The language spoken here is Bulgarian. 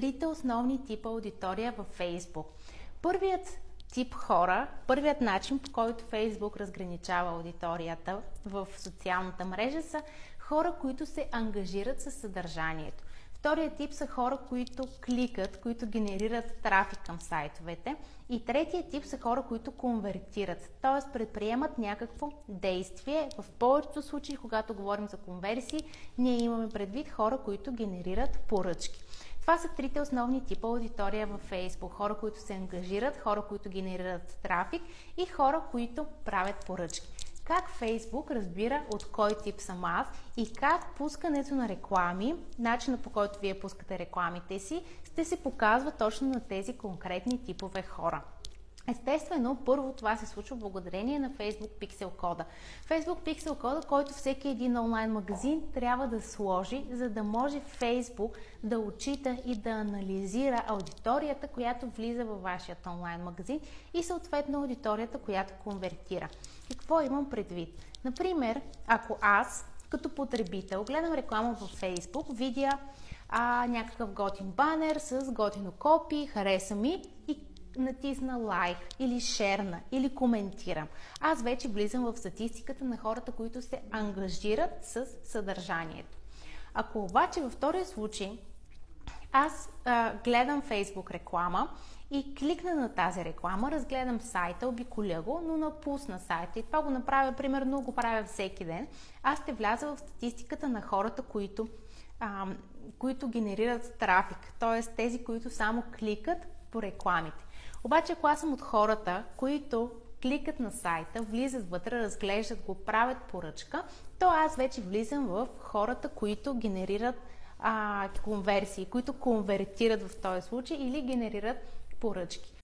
трите основни типа аудитория във Facebook. Първият тип хора, първият начин по който Фейсбук разграничава аудиторията в социалната мрежа са хора, които се ангажират с съдържанието. Втория тип са хора, които кликат, които генерират трафик към сайтовете. И третия тип са хора, които конвертират, т.е. предприемат някакво действие. В повечето случаи, когато говорим за конверсии, ние имаме предвид хора, които генерират поръчки. Това са трите основни типа аудитория във Facebook. Хора, които се ангажират, хора, които генерират трафик и хора, които правят поръчки. Как Facebook разбира от кой тип съм аз и как пускането на реклами, начина по който вие пускате рекламите си, ще се показва точно на тези конкретни типове хора. Естествено, първо това се случва благодарение на Facebook Pixel кода. Facebook Pixel кода, който всеки един онлайн магазин трябва да сложи, за да може Facebook да отчита и да анализира аудиторията, която влиза във вашия онлайн магазин и съответно аудиторията, която конвертира. Какво имам предвид? Например, ако аз като потребител гледам реклама във Facebook, видя а, някакъв готин банер с готино копи, хареса ми и натисна лайк или шерна или коментирам. Аз вече влизам в статистиката на хората, които се ангажират с съдържанието. Ако обаче във втория случай аз а, гледам Facebook реклама и кликна на тази реклама, разгледам сайта, обиколя го, но напусна сайта и това го направя, примерно го правя всеки ден, аз ще вляза в статистиката на хората, които, а, които генерират трафик, т.е. тези, които само кликат по рекламите. Обаче, ако аз съм от хората, които кликат на сайта, влизат вътре, разглеждат го, правят поръчка, то аз вече влизам в хората, които генерират а, конверсии, които конвертират в този случай или генерират поръчки.